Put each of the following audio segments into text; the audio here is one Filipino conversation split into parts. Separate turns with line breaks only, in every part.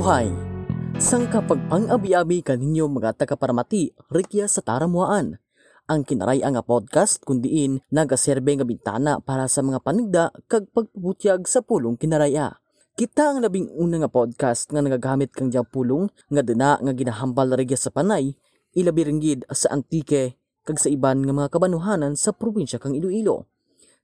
Buhay! Sang kapagpang-abi-abi kaninyo mga taga-paramati, rikya sa taramuaan. Ang kinaray nga podcast kundiin nagaserbe nga bintana para sa mga panigda kag pagpabutyag sa pulong kinaraya. Kita ang labing una nga podcast nga nagagamit kang diyang pulong nga dina nga ginahambal rigya sa panay, ilabi ringgid sa antike kag sa iban nga mga kabanuhanan sa probinsya kang Iloilo.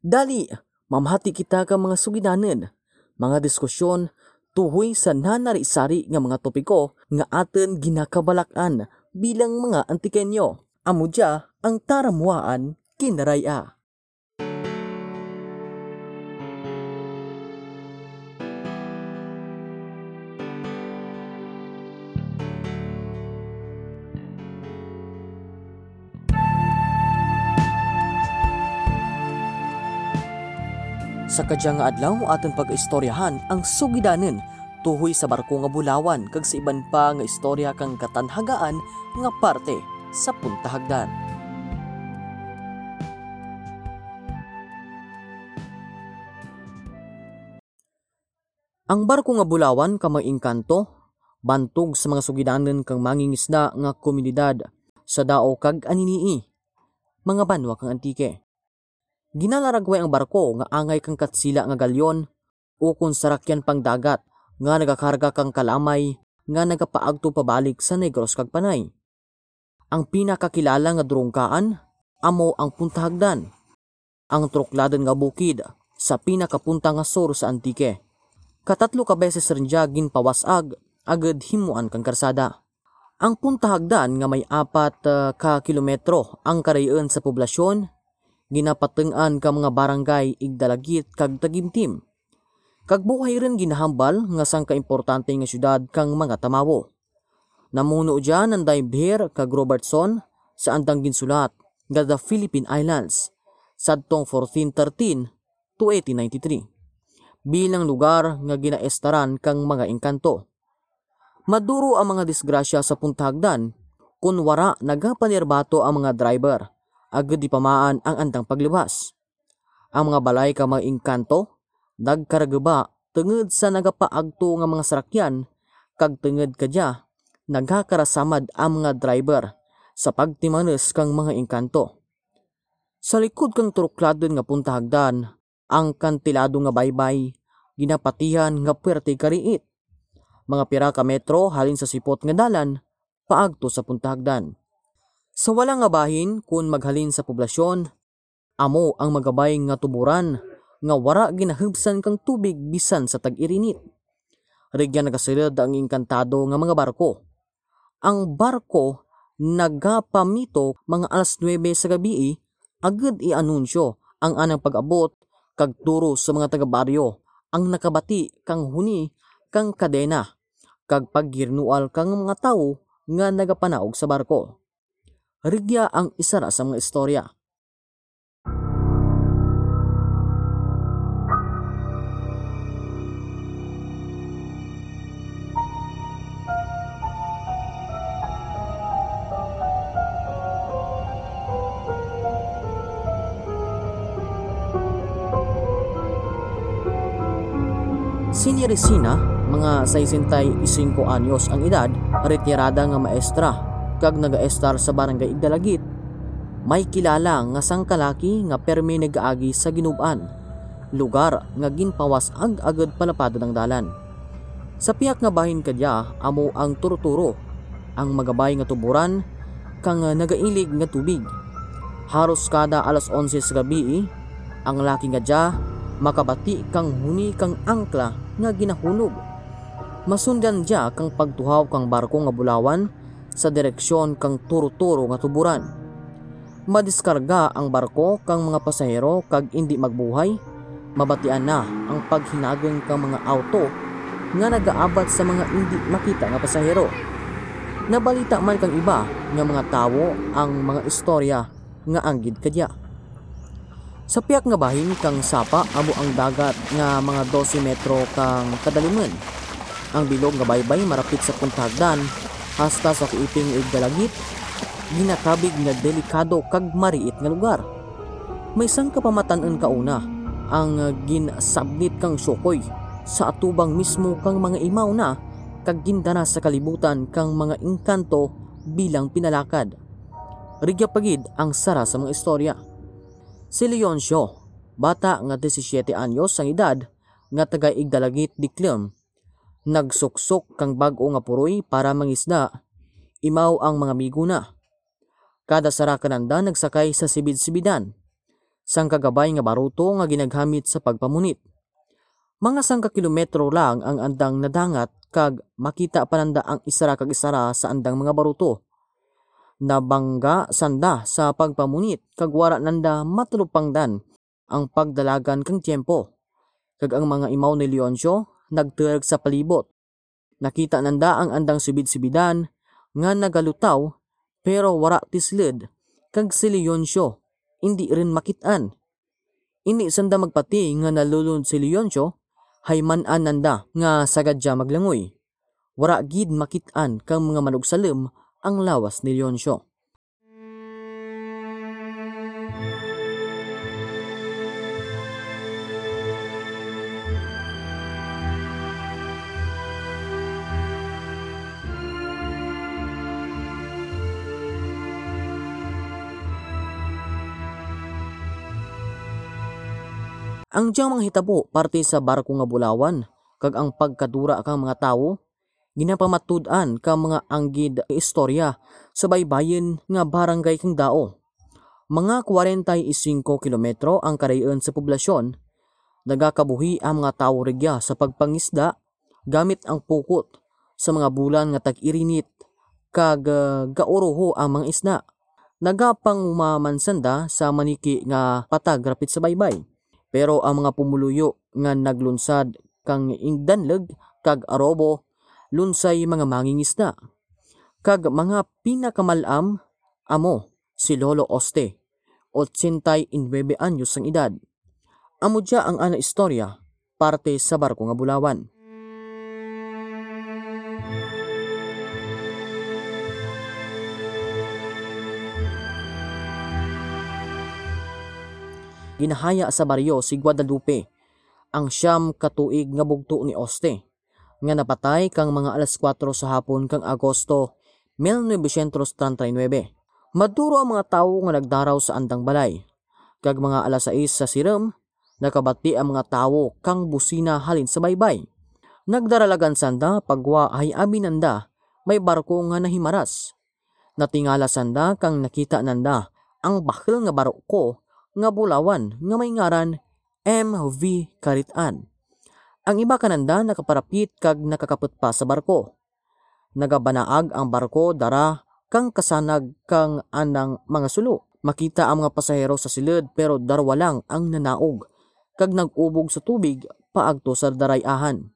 Dali, mamahati kita kang mga sugidanen, mga diskusyon, tuhoy sa nanari-sari nga mga topiko nga aten ginakabalakan bilang mga antikenyo. Amudya ang taramuaan kinaraya. Sa kadyang nga adlaw aton pag-istoryahan ang sugidanen tuhoy sa barko nga bulawan kag sa iban pa nga istorya kang katanhagaan nga parte sa puntahagdan. Ang barko nga bulawan ka mga engkanto, bantog sa mga sugidanen kang mangingisda nga komunidad sa dao kag aninii, mga banwa kang antike. Ginalaragway ang barko nga angay kang katsila nga galyon ukon sa rakyan pang dagat nga nagakarga kang kalamay nga nagapaagto pabalik sa Negros kag Panay. Ang pinakakilala nga drungkaan amo ang puntahagdan. Ang trukladan nga bukid sa pinakapunta nga sur sa Antike. Katatlo ka beses rin siya ginpawasag agad himuan kang karsada. Ang puntahagdan nga may apat uh, ka kilometro ang karayon sa poblasyon ginapatengan ka mga barangay igdalagit kag tagimtim. Kag buhay rin ginahambal nga sang kaimportante nga syudad kang mga tamawo. Namuno dyan ang Daibher kag Robertson sa andang ginsulat nga the Philippine Islands sadtong 1413 to 1893 bilang lugar nga ginaestaran kang mga engkanto. Maduro ang mga disgrasya sa puntahagdan kun wara nagapanirbato ang mga driver agad di pamaan ang andang paglibas. Ang mga balay ka mga engkanto nagkaragaba tungod sa nagapaagto nga mga sarakyan kag tungod kadya nagkakarasamad ang mga driver sa pagtimanes kang mga engkanto. Sa likod kang turukladon nga puntahagdan ang kantilado nga baybay, ginapatihan nga puwerte kariit. Mga pira ka metro halin sa sipot nga dalan, paagto sa puntahagdan. Sa wala nga bahin kun maghalin sa poblasyon, amo ang magabay nga tuburan nga wara ginahubsan kang tubig bisan sa tag-irinit. Rigyan nagasilid ang inkantado nga mga barko. Ang barko nagapamito mga alas 9 sa gabi agad i-anunsyo ang anang pag-abot kag turo sa mga taga-baryo ang nakabati kang huni kang kadena kag paggirnual kang mga tawo nga nagapanaog sa barko. Rigya ang isa ra sa mga istorya. Si Neresina, mga 65 anyos ang edad, retirada nga maestra, kag nagaestar sa barangay Igdalagit. May kilala nga sang kalaki nga permi nagaagi sa ginuban, lugar nga ginpawas ag agad palapado ng dalan. Sa piyak nga bahin kadya, amo ang turuturo, ang magabay nga tuburan, kang nagailig nga tubig. Haros kada alas 11 sa gabi, ang laki nga dya, makabati kang huni kang angkla nga ginahulog. Masundan dya kang pagtuhaw kang barko nga bulawan sa direksyon kang turo-turo nga tuburan. Madiskarga ang barko kang mga pasahero kag indi magbuhay. Mabatian na ang paghinagong kang mga auto nga nagaabat sa mga indi makita nga pasahero. Nabalita man kang iba nga mga tawo ang mga istorya nga anggid kadya. Sa piyak nga bahin kang sapa amo ang dagat nga mga 12 metro kang kadaliman. Ang bilog nga baybay marapit sa puntagdan hasta sa kiiping igdalagit ginakabig nga delikado kag mariit nga lugar. May sang kapamatan-an kauna ang ginsabnit kang syokoy sa atubang mismo kang mga imaw na kag gindana sa kalibutan kang mga engkanto bilang pinalakad. Rigya pagid ang sara sa mga istorya. Si Leoncio, bata nga 17 anyos ang edad, nga taga Igdalagit Diklem, nagsuksok kang bag-o nga puroy para mangisda, imaw ang mga miguna. Kada sarakananda nagsakay sa sibid-sibidan, sang kagabay nga baruto nga ginaghamit sa pagpamunit. Mga sangka kilometro lang ang andang nadangat kag makita pananda ang isara kag isara sa andang mga baruto. Nabangga sanda sa pagpamunit kag wara nanda matulupangdan ang pagdalagan kang tiempo. Kag ang mga imaw ni Leoncio nagturag sa palibot. Nakita nanda ang andang sibid-sibidan nga nagalutaw pero wara tislid kag si Leoncio hindi rin makitaan. Ini sanda magpati nga nalulod si Leoncio haymanan nanda nga sagadya maglangoy. Wara gid makitaan kang mga manugsalim ang lawas ni Leoncio. Ang diyang mga hitabo parte sa barko nga bulawan, kag ang pagkadura kang mga tawo, ginapamatud-an ka mga anggid istorya sa baybayin nga barangay kang dao. Mga 45 kilometro ang kadayon sa poblasyon, nagakabuhi ang mga tawo rigya sa pagpangisda gamit ang pukot sa mga bulan nga tag-irinit kag uh, ang mga isda. Nagapang umamansanda sa maniki nga patag rapit sa baybay pero ang mga pumuluyo nga naglunsad kang ingdanleg kag arobo lunsay mga mangingisda. Kag mga pinakamalam amo si Lolo Oste, 89 anyos ang edad. Amo dya ang ana istorya parte sa barko nga bulawan. Ginahaya sa baryo si Guadalupe, ang siyam katuig nga bugto ni Oste, nga napatay kang mga alas 4 sa hapon kang Agosto 1939. Maduro ang mga tawo nga nagdaraw sa andang balay. Kag mga alas 6 sa siram, nakabati ang mga tawo kang busina halin sa baybay. Nagdaralagan sanda pagwa ay abinanda may barko nga nahimaras. Natingala sanda kang nakita nanda ang bakil nga barko nga bulawan nga may ngaran MV Karitan. Ang iba kananda nakaparapit kag nakakapot pa sa barko. Nagabanaag ang barko dara kang kasanag kang anang mga sulo. Makita ang mga pasahero sa silid pero darwa lang ang nanaog kag nagubog sa tubig paagto sa darayahan.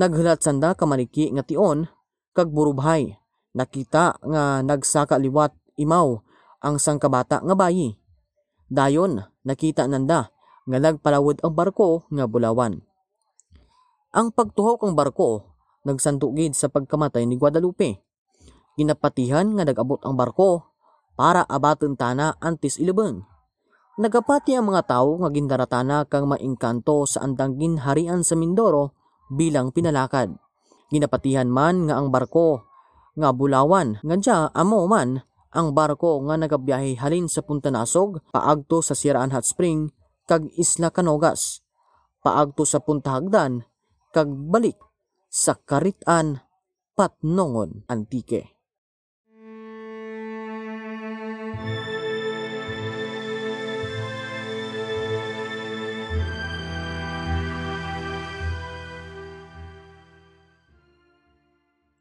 Naghulat sanda kamaniki nga tion kag burubhay. Nakita nga nagsaka liwat imaw ang sangkabata nga bayi. Dayon, nakita nanda nga nagpalawod ang barko nga bulawan. Ang pagtuhaw kang barko nagsandugid sa pagkamatay ni Guadalupe. Ginapatihan nga nagabot ang barko para abaten tana antes ilubeng. Nagapati ang mga tawo nga gindaratana kang maingkanto sa andang ginharian sa Mindoro bilang pinalakad. Ginapatihan man nga ang barko nga bulawan nga dya amo man ang barko nga nagabiyahe halin sa Punta Nasog paagto sa Siraan Hot Spring kag Isla Canogas paagto sa Punta Hagdan kag balik sa Karitan Patnongon Antique.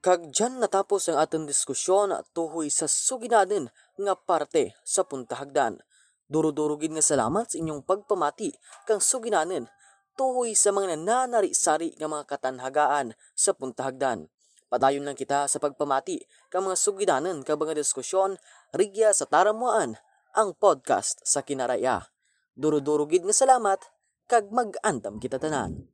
Kag dyan natapos ang ating diskusyon tuhoy sa suginaden nga parte sa Punta Hagdan. Durudurugin nga salamat sa inyong pagpamati kang suginanen tuhoy sa mga nananari-sari nga mga katanhagaan sa Punta Hagdan. Padayon lang kita sa pagpamati kang mga suginanen kag mga diskusyon rigya sa taramuan ang podcast sa Kinaraya. Durudurugid nga salamat kag mag-andam kita tanan.